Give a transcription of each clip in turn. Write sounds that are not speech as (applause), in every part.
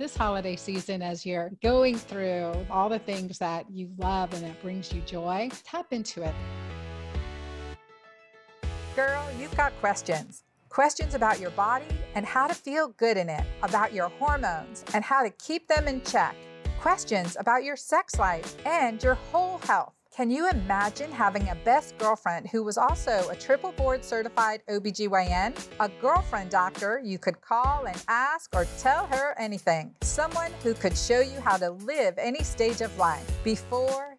this holiday season as you're going through all the things that you love and that brings you joy. Tap into it. Girl, you've got questions. Questions about your body and how to feel good in it, about your hormones and how to keep them in check. Questions about your sex life and your whole health. Can you imagine having a best girlfriend who was also a triple board certified OBGYN? A girlfriend doctor you could call and ask or tell her anything. Someone who could show you how to live any stage of life before,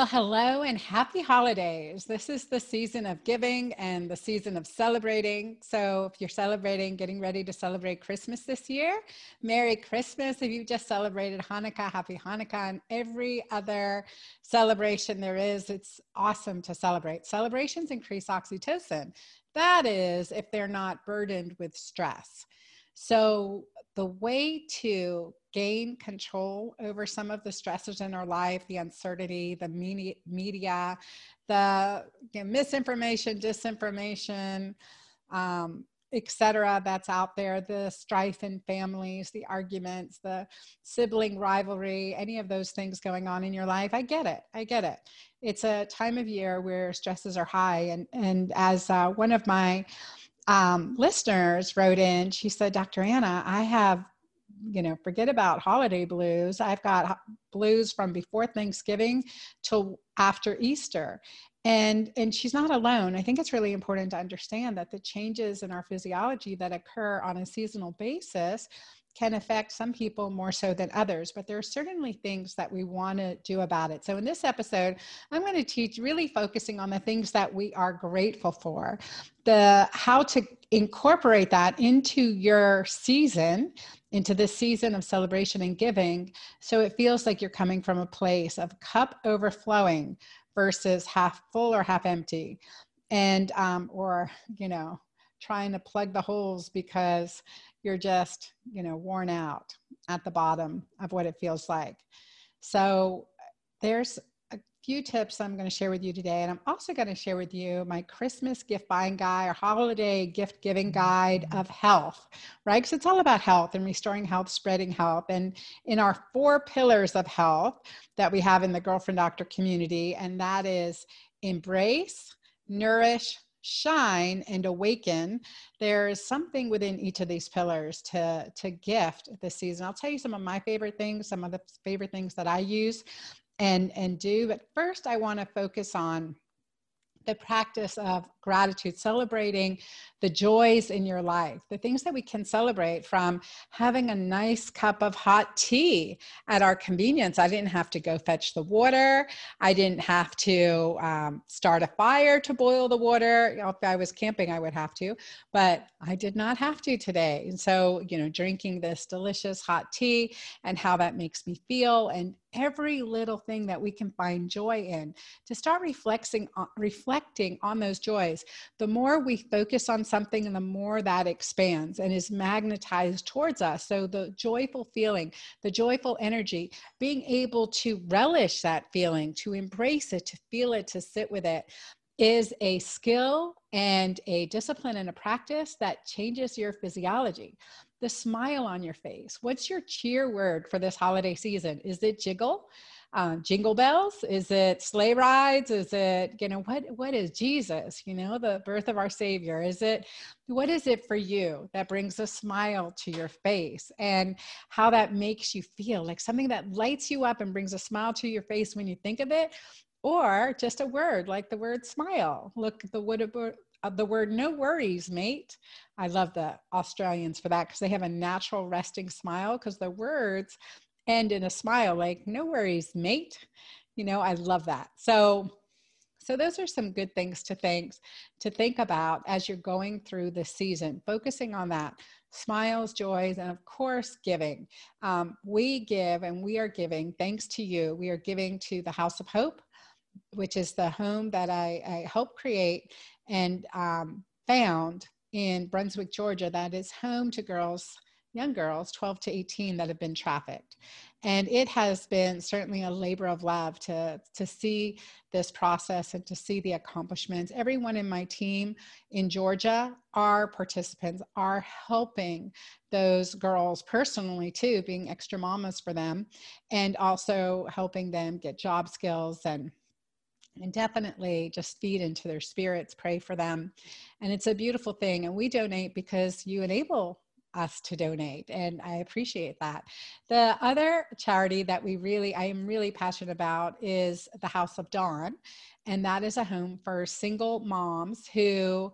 Well, hello and happy holidays. This is the season of giving and the season of celebrating. So, if you're celebrating, getting ready to celebrate Christmas this year, Merry Christmas. If you've just celebrated Hanukkah, Happy Hanukkah, and every other celebration there is, it's awesome to celebrate. Celebrations increase oxytocin. That is, if they're not burdened with stress. So, the way to gain control over some of the stresses in our life, the uncertainty, the media, the you know, misinformation, disinformation, um, etc. that's out there, the strife in families, the arguments, the sibling rivalry, any of those things going on in your life. I get it. I get it. It's a time of year where stresses are high. And, and as uh, one of my um, listeners wrote in, she said, Dr. Anna, I have you know, forget about holiday blues. I've got blues from before Thanksgiving till after Easter. And and she's not alone. I think it's really important to understand that the changes in our physiology that occur on a seasonal basis can affect some people more so than others, but there are certainly things that we want to do about it. So, in this episode, I'm going to teach really focusing on the things that we are grateful for, the how to incorporate that into your season, into this season of celebration and giving, so it feels like you're coming from a place of cup overflowing versus half full or half empty, and um, or you know trying to plug the holes because you're just, you know, worn out at the bottom of what it feels like. So there's few tips I'm going to share with you today. And I'm also going to share with you my Christmas gift buying guide or holiday gift giving mm-hmm. guide of health, right? Because it's all about health and restoring health, spreading health. And in our four pillars of health that we have in the Girlfriend Doctor community, and that is embrace, nourish, shine and awaken there's something within each of these pillars to to gift this season i'll tell you some of my favorite things some of the favorite things that i use and and do but first i want to focus on the practice of gratitude, celebrating the joys in your life, the things that we can celebrate from having a nice cup of hot tea at our convenience. I didn't have to go fetch the water. I didn't have to um, start a fire to boil the water. If I was camping, I would have to, but I did not have to today. And so, you know, drinking this delicious hot tea and how that makes me feel and every little thing that we can find joy in to start reflecting on, reflecting on those joys. The more we focus on something and the more that expands and is magnetized towards us. So the joyful feeling the joyful energy being able to relish that feeling to embrace it to feel it to sit with it is a skill and a discipline and a practice that changes your physiology the smile on your face. What's your cheer word for this holiday season? Is it jiggle? Um, jingle bells? Is it sleigh rides? Is it, you know, what, what is Jesus, you know, the birth of our savior? Is it, what is it for you that brings a smile to your face and how that makes you feel like something that lights you up and brings a smile to your face when you think of it? Or just a word like the word smile. Look, at the wood uh, the word no worries, mate. I love the Australians for that because they have a natural resting smile because the words end in a smile like no worries, mate. You know, I love that. So so those are some good things to think to think about as you're going through the season, focusing on that smiles, joys, and of course, giving. Um, we give and we are giving thanks to you. We are giving to the House of Hope which is the home that I, I helped create and um, found in Brunswick, Georgia, that is home to girls, young girls, 12 to 18, that have been trafficked. And it has been certainly a labor of love to, to see this process and to see the accomplishments. Everyone in my team in Georgia are participants, are helping those girls personally too, being extra mamas for them, and also helping them get job skills and and definitely just feed into their spirits, pray for them. And it's a beautiful thing. And we donate because you enable us to donate and i appreciate that the other charity that we really i am really passionate about is the house of dawn and that is a home for single moms who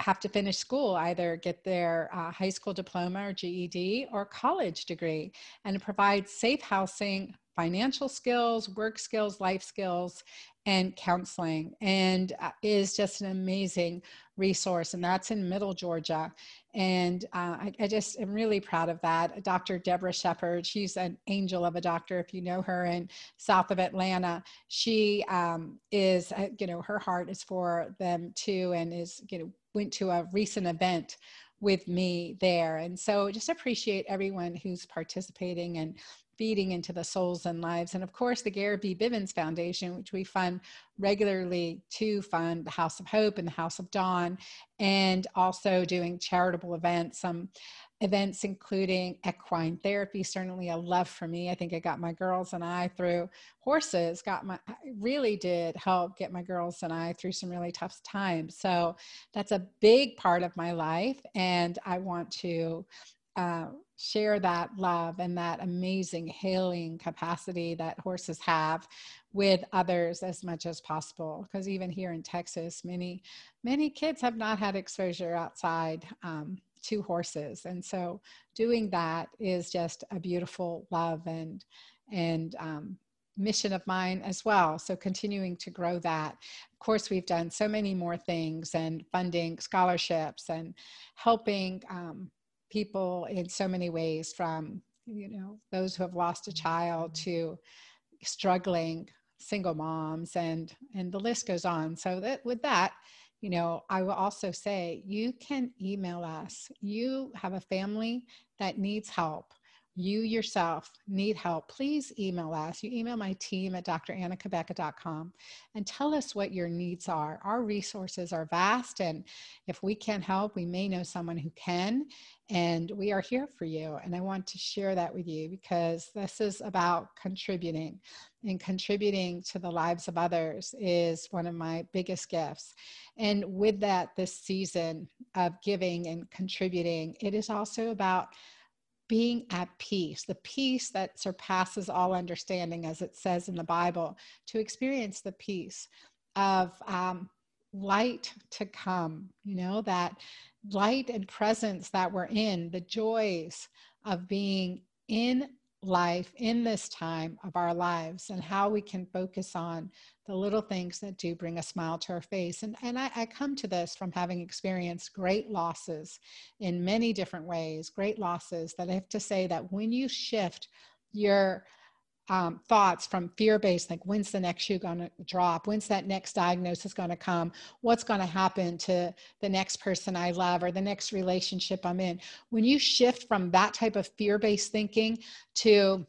have to finish school, either get their uh, high school diploma or GED or college degree, and it provides safe housing, financial skills, work skills, life skills, and counseling, and uh, is just an amazing resource. And that's in Middle Georgia. And uh, I, I, just am really proud of that. Dr. Deborah Shepard, she's an angel of a doctor, if you know her in south of Atlanta. She um, is, uh, you know, her heart is for them too, and is, you know, went to a recent event with me there. And so just appreciate everyone who's participating and feeding into the souls and lives. And of course, the Gary B. Bivens Foundation, which we fund regularly to fund the House of Hope and the House of Dawn, and also doing charitable events. Some events including equine therapy, certainly a love for me. I think I got my girls and I through horses, got my, really did help get my girls and I through some really tough times. So that's a big part of my life. And I want to uh, share that love and that amazing healing capacity that horses have with others as much as possible. Because even here in texas many many kids have not had exposure outside um, to horses. And so doing that is just a beautiful love and and um, mission of mine as well. So continuing to grow that. Of course we've done so many more things and funding scholarships and helping um, people in so many ways from you know those who have lost a child to struggling single moms and and the list goes on. So that with that you know i will also say you can email us. You have a family that needs help you yourself need help, please email us. You email my team at drannacabeca.com and tell us what your needs are. Our resources are vast, and if we can't help, we may know someone who can, and we are here for you. And I want to share that with you because this is about contributing, and contributing to the lives of others is one of my biggest gifts. And with that, this season of giving and contributing, it is also about being at peace, the peace that surpasses all understanding, as it says in the Bible, to experience the peace of um, light to come, you know, that light and presence that we're in, the joys of being in life in this time of our lives and how we can focus on the little things that do bring a smile to our face. And, and I, I, come to this from having experienced great losses in many different ways, great losses that I have to say that when you shift your um, thoughts from fear based, like when's the next shoe going to drop? When's that next diagnosis going to come? What's going to happen to the next person I love or the next relationship I'm in? When you shift from that type of fear based thinking to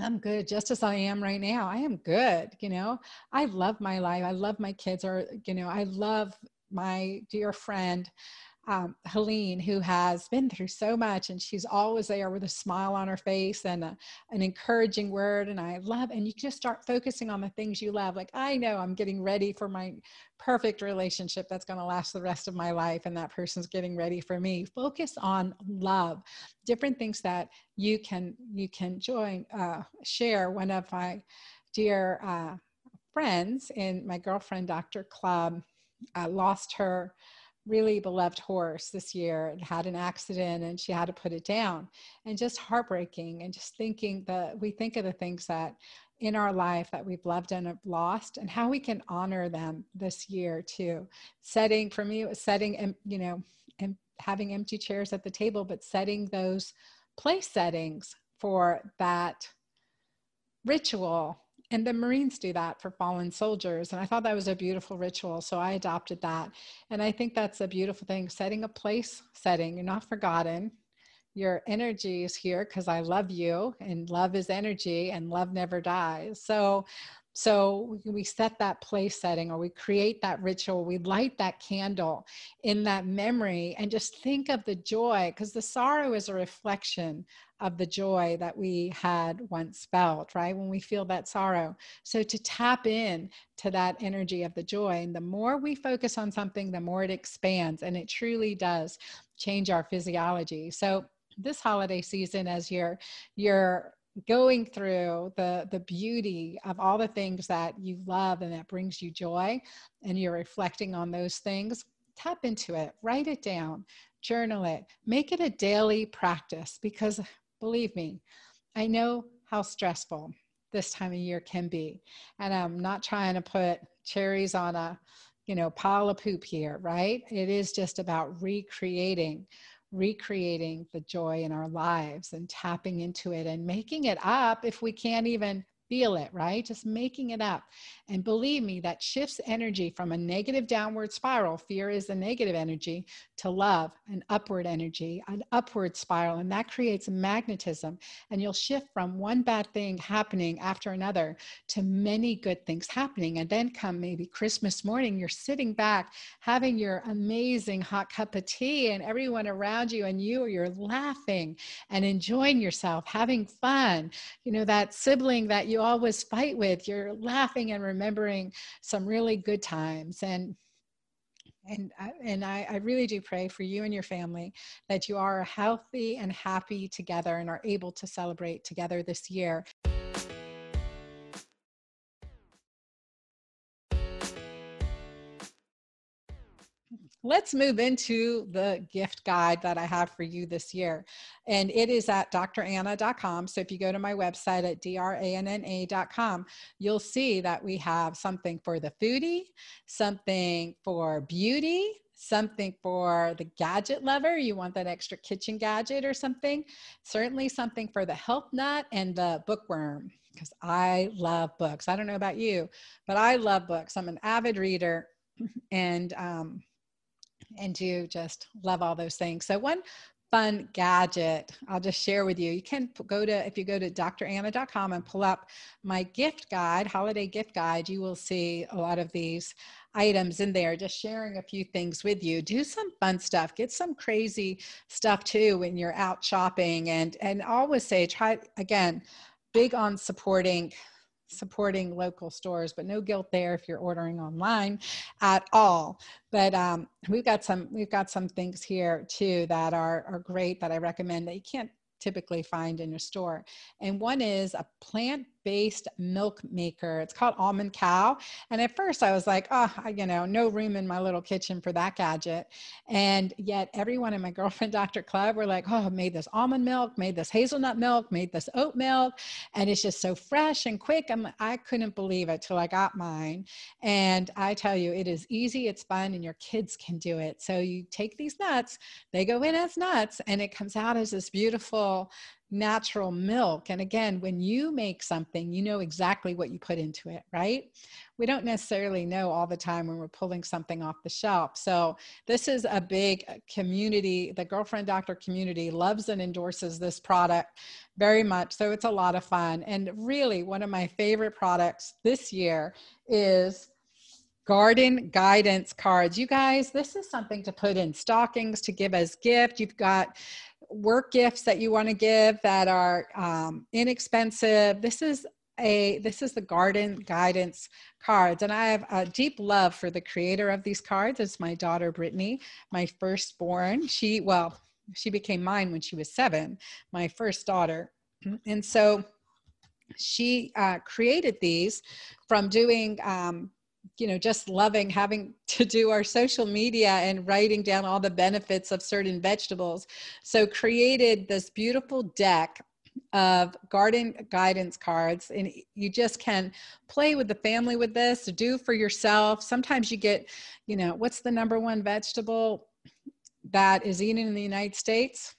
I'm good just as I am right now. I am good. You know, I love my life. I love my kids, or, you know, I love my dear friend um, Helene, who has been through so much, and she's always there with a smile on her face and a, an encouraging word. And I love, and you just start focusing on the things you love. Like, I know I'm getting ready for my perfect relationship that's going to last the rest of my life, and that person's getting ready for me. Focus on love, different things that you can you can join, uh, share. One of my dear uh, friends and my girlfriend, Dr. Club, uh, lost her really beloved horse this year and had an accident and she had to put it down. And just heartbreaking and just thinking that we think of the things that in our life that we've loved and have lost and how we can honor them this year too. Setting for me it was setting and you know and having empty chairs at the table but setting those place settings for that ritual and the Marines do that for fallen soldiers. And I thought that was a beautiful ritual. So I adopted that. And I think that's a beautiful thing setting a place setting. You're not forgotten. Your energy is here because I love you, and love is energy, and love never dies. So so we set that place setting or we create that ritual, we light that candle in that memory and just think of the joy because the sorrow is a reflection of the joy that we had once felt, right? When we feel that sorrow. So to tap in to that energy of the joy, and the more we focus on something, the more it expands and it truly does change our physiology. So this holiday season as you're you're going through the the beauty of all the things that you love and that brings you joy and you're reflecting on those things tap into it write it down journal it make it a daily practice because believe me i know how stressful this time of year can be and i'm not trying to put cherries on a you know pile of poop here right? It is just about recreating recreating the joy in our lives and tapping into it and making it up if we can't even feel it, right? Just making it up. And believe me, that shifts energy from a negative downward spiral. Fear is a negative energy to love, an upward energy, an upward spiral. And that creates magnetism. And you'll shift from one bad thing happening after another to many good things happening. And then come maybe Christmas morning, you're sitting back having your amazing hot cup of tea, and everyone around you and you, you're laughing and enjoying yourself, having fun. You know, that sibling that you always fight with you're laughing and remembering some really good times. And and and I, I, really do pray for you and your family that you are healthy and happy together and are able to celebrate together this year let's move into the gift guide that I have for you this year. And it is at dranna.com. So if you go to my website at dranna.com, you'll see that we have something for the foodie, something for beauty, something for the gadget lover. You want that extra kitchen gadget or something. Certainly something for the health nut and the bookworm because I love books. I don't know about you, but I love books. I'm an avid reader (clears throat) and um, and do just love all those things. So one fun gadget I'll just share with you. You can go to, if you go to dranna.com and pull up my gift guide, holiday gift guide, you will see a lot of these items in there, just sharing a few things with you. Do some fun stuff, get some crazy stuff too when you're out shopping and, and always say, try again, big on supporting supporting local stores, but no guilt there if you're ordering online at all. But um, we've got some we've got some things here too that are are great that I recommend that you can't typically find in your store. And one is a plant based milk maker. It's called Almond Cow. And at first I was like, oh, I, you know, no room in my little kitchen for that gadget. And yet everyone in my (laughs) girlfriend Dr. Club were like, oh, made this almond milk, made this hazelnut milk, made this oat milk. And it's just so fresh and quick. I'm, I couldn't believe it till I got mine. And I tell you, it is easy, it's fun, and your kids can do it. So you take these nuts, they go in as nuts, and it comes out as this beautiful natural milk. And again, when you make something, you know exactly what you put into it, right? We don't necessarily know all the time when we're pulling something off the shelf. So, this is a big uh, community. The Girlfriend Doctor community loves and endorses this product very much. So, it's a lot of fun. And really, one of my favorite products this year is garden guidance cards. You guys, this is something to put in stockings to give as gift. You've got work gifts that you want to give that are um, inexpensive. This is a this is the garden guidance cards. And i have a deep love for the creator of these cards. It's my daughter brittany my firstborn. She well she became mine when she was seven my first daughter. (clears throat) And so she uh, created these from doing um, you know just loving having (laughs) to do our social media and writing down all the benefits of certain vegetables so created this beautiful deck of garden guidance cards and you just can play with the family with this to do for yourself sometimes you get you know what's the number one vegetable that is eaten in the united states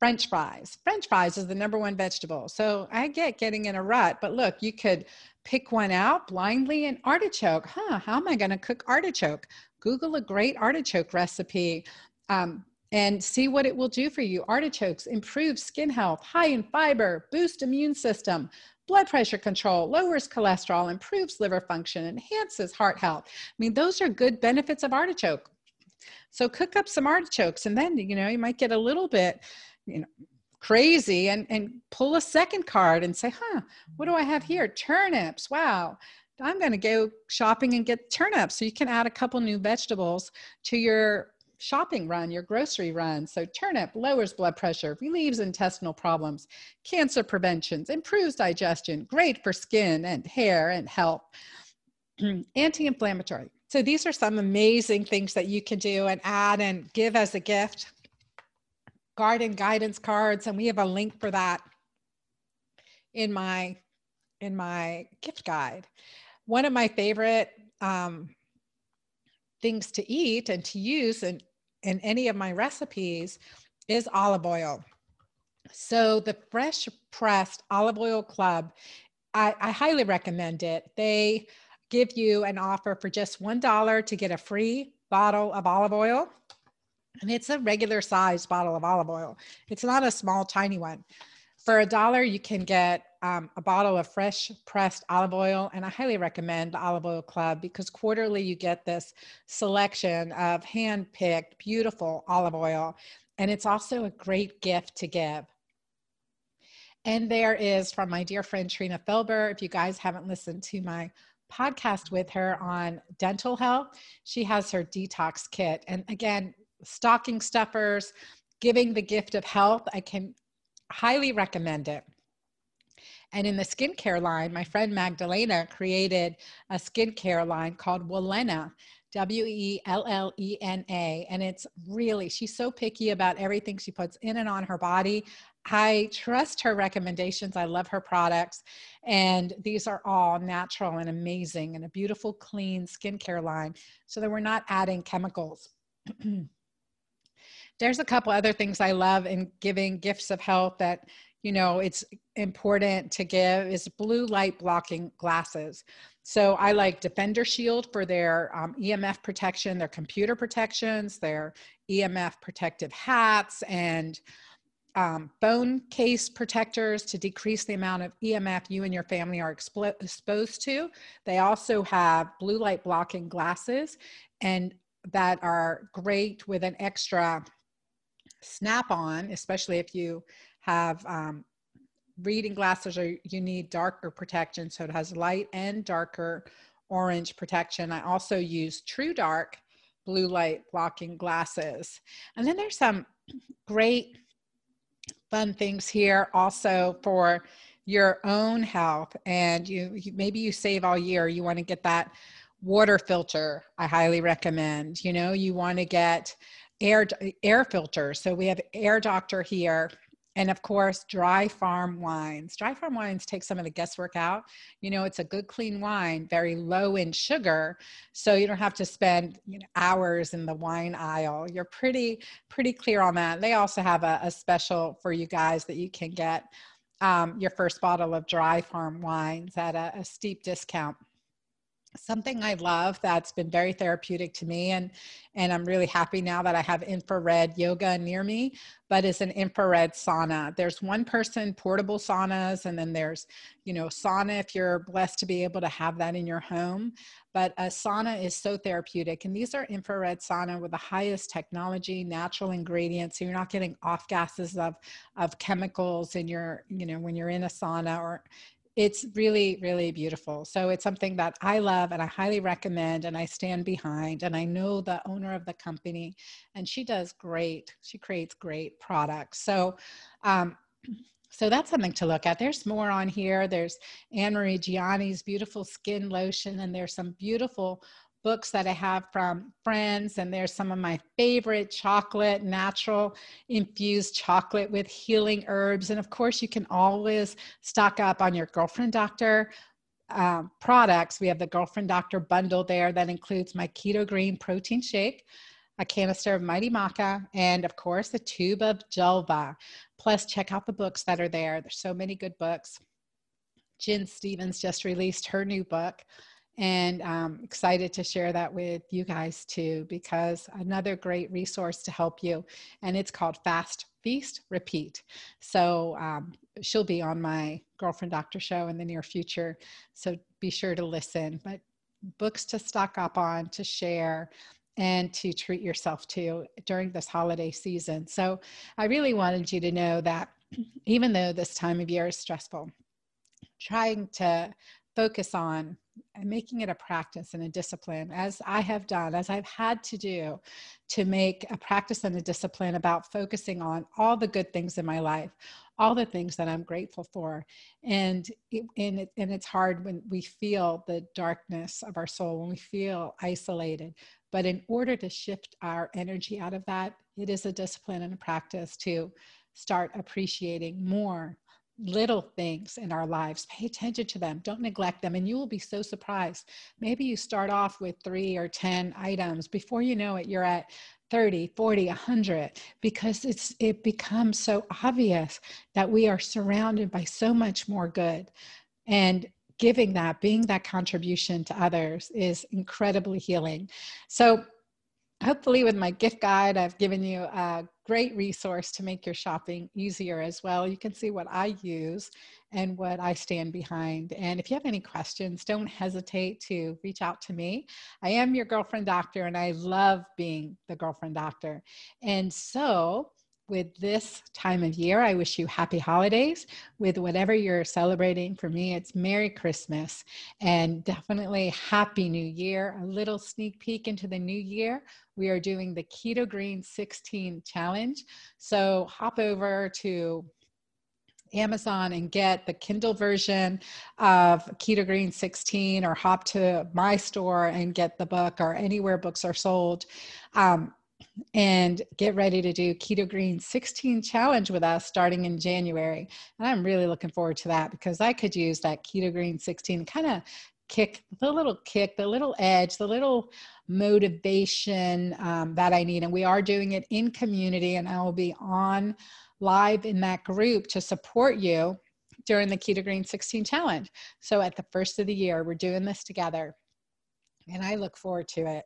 French fries. French fries is the number one vegetable. So I get getting in a rut, but look, you could pick one out blindly and artichoke. Huh, how am I going to cook artichoke? Google a great artichoke recipe. Um, and see what it will do for you. Artichokes improve skin health, high in fiber, boost immune system, blood pressure control, lowers cholesterol, improves liver function, enhances heart health. I mean, those are good benefits of artichoke. So cook up some artichokes and then, you know, you might get a little bit, you know, crazy and, and pull a second card and say, huh, what do I have here? Turnips. Wow. I'm going to go shopping and get turnips. So you can add a couple new vegetables to your shopping run, your grocery run. So turnip lowers blood pressure, relieves intestinal problems, cancer preventions, improves digestion, great for skin and hair and health, (clears throat) anti-inflammatory. So these are some amazing things that you can do and add and give as a gift. Garden guidance cards, and we have a link for that in my in my gift guide. One of my favorite um, things to eat and to use in, in any of my recipes is olive oil. So the Fresh Pressed Olive Oil Club, I, I highly recommend it. They give you an offer for just $1 to get a free bottle of olive oil. And it's a regular sized bottle of olive oil. It's not a small, tiny one. For a dollar, you can get um, a bottle of fresh pressed olive oil. And I highly recommend the Olive Oil Club because quarterly you get this selection of hand picked, beautiful olive oil. And it's also a great gift to give. And there is from my dear friend Trina Felber. If you guys haven't listened to my podcast with her on dental health, she has her detox kit. And again, stocking stuffers, giving the gift of health. I can highly recommend it. And in the skincare line, my friend Magdalena created a skincare line called Wellena, W E L L E N A. And it's really, she's so picky about everything she puts in and on her body. I trust her recommendations. I love her products. And these are all natural and amazing and a beautiful, clean skincare line so that we're not adding chemicals. (clears throat) There's a couple other things I love in giving gifts of health that you know it's important to give is blue light blocking glasses. So i like defender shield for their um, emf protection their computer protections their emf protective hats and um, bone case protectors to decrease the amount of emf you and your family are expo- exposed to. They also have blue light blocking glasses and that are great with an extra snap on especially if you have um, reading glasses or you need darker protection. So it has light and darker orange protection. I also use True Dark blue light blocking glasses. And then there's some great fun things here also for your own health and you, you maybe you save all year you want to get that water filter i highly recommend you know you want to get air air filter. So we have air doctor here and of course dry farm wines. Dry farm wines take some of the guesswork out. You know it's a good clean wine very low in sugar. So you don't have to spend you know, hours in the wine aisle. You're pretty pretty clear on that. They also have a, a special for you guys that you can get um, your first bottle of dry farm wines at a, a steep discount something I love that's been very therapeutic to me and and I'm really happy now that I have infrared yoga near me but it's an infrared sauna. There's one person portable saunas and then there's you know sauna if you're blessed to be able to have that in your home but a sauna is so therapeutic and these are infrared sauna with the highest technology natural ingredients so you're not getting off gases of of chemicals in your you know when you're in a sauna or it's really really beautiful. So it's something that i love and i highly recommend and i stand behind and i know the owner of the company and she does great she creates great products. So um, (clears throat) so that's something to look at. There's more on here. There's Annmarie Gianni's beautiful skin lotion and there's some beautiful books that I have from friends, and there's some of my favorite chocolate, natural infused chocolate with healing herbs. And of course, you can always stock up on your girlfriend doctor um, products. We have the girlfriend doctor bundle there that includes my keto green protein shake. a canister of Mighty Maca, and of course, a tube of Julva. Plus, check out the books that are there. There's so many good books. Gin Stephens just released her new book, and I'm excited to share that with you guys too, because another great resource to help you, and it's called Fast Feast Repeat. So um, she'll be on my Girlfriend Doctor show in the near future. So be sure to listen. But books to stock up on, to share, and to treat yourself to during this holiday season. So I really wanted you to know that (clears throat) even though this time of year is stressful, trying to focus on and making it a practice and a discipline, as I have done, as I've had to do, to make a practice and a discipline about focusing on all the good things in my life, all the things that I'm grateful for. And, it, and, it, and it's hard when we feel the darkness of our soul, when we feel isolated. But in order to shift our energy out of that, it is a discipline and a practice to start appreciating more little things in our lives. Pay attention to them. Don't neglect them. And you will be so surprised. Maybe you start off with three or 10 items. Before you know it, you're at 30, 40, 100 because it's it becomes so obvious that we are surrounded by so much more good. And giving that, being that contribution to others is incredibly healing. So hopefully with my gift guide, I've given you a great resource to make your shopping easier as well. You can see what I use and what I stand behind. And if you have any questions, don't hesitate to reach out to me. I am your girlfriend doctor and I love being the girlfriend doctor. And so with this time of year. I wish you happy holidays with whatever you're celebrating. For me, it's Merry Christmas and definitely Happy New Year. A little sneak peek into the new year. We are doing the Keto Green 16 challenge. So hop over to Amazon and get the Kindle version of Keto Green 16 or hop to my store and get the book or anywhere books are sold. Um, and get ready to do Keto Green 16 challenge with us starting in January. And I'm really looking forward to that because I could use that Keto Green 16 kind of kick, the little kick, the little edge, the little motivation um, that I need. And we are doing it in community, and I will be on live in that group to support you during the Keto Green 16 challenge. So at the first of the year, we're doing this together. And I look forward to it.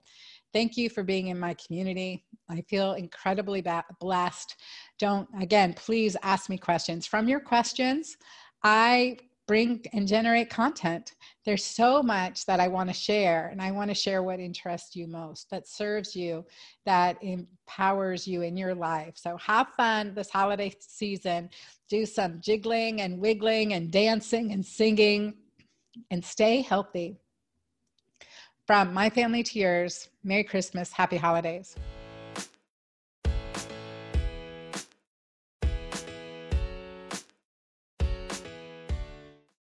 Thank you for being in my community. I feel incredibly blessed. Don't, again, please ask me questions. From your questions, I bring and generate content. There's so much that I want to share, and I want to share what interests you most, that serves you, that empowers you in your life. So have fun this holiday season. Do some jiggling and wiggling and dancing and singing, and stay healthy. From my family to yours, Merry Christmas, Happy Holidays.